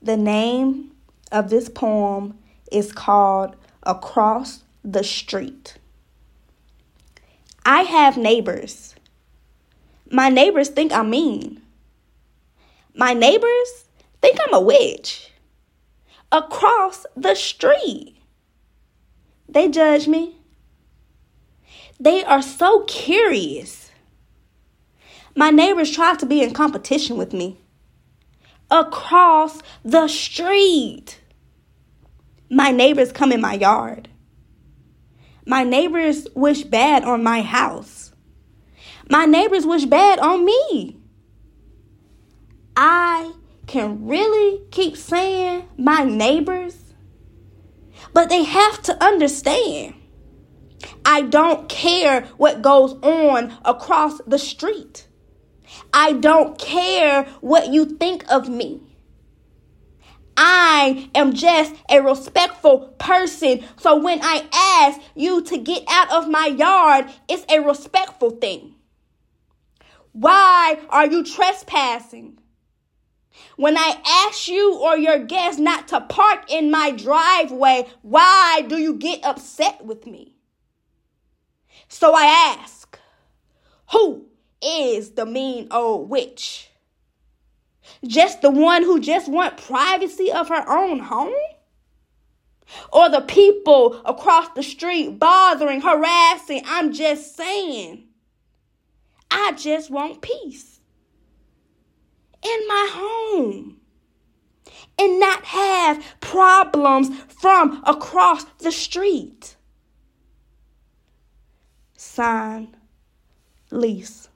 The name of this poem is called Across the Street. I have neighbors. My neighbors think I'm mean. My neighbors think I'm a witch. Across the street. They judge me. They are so curious. My neighbors try to be in competition with me. Across the street. My neighbors come in my yard. My neighbors wish bad on my house. My neighbors wish bad on me. I can really keep saying my neighbors, but they have to understand. I don't care what goes on across the street. I don't care what you think of me. I am just a respectful person. So when I ask you to get out of my yard, it's a respectful thing. Why are you trespassing? When I ask you or your guests not to park in my driveway, why do you get upset with me? So I ask, is the mean old witch? Just the one who just want privacy of her own home? Or the people across the street bothering, harassing? I'm just saying. I just want peace in my home and not have problems from across the street. Sign, Lici.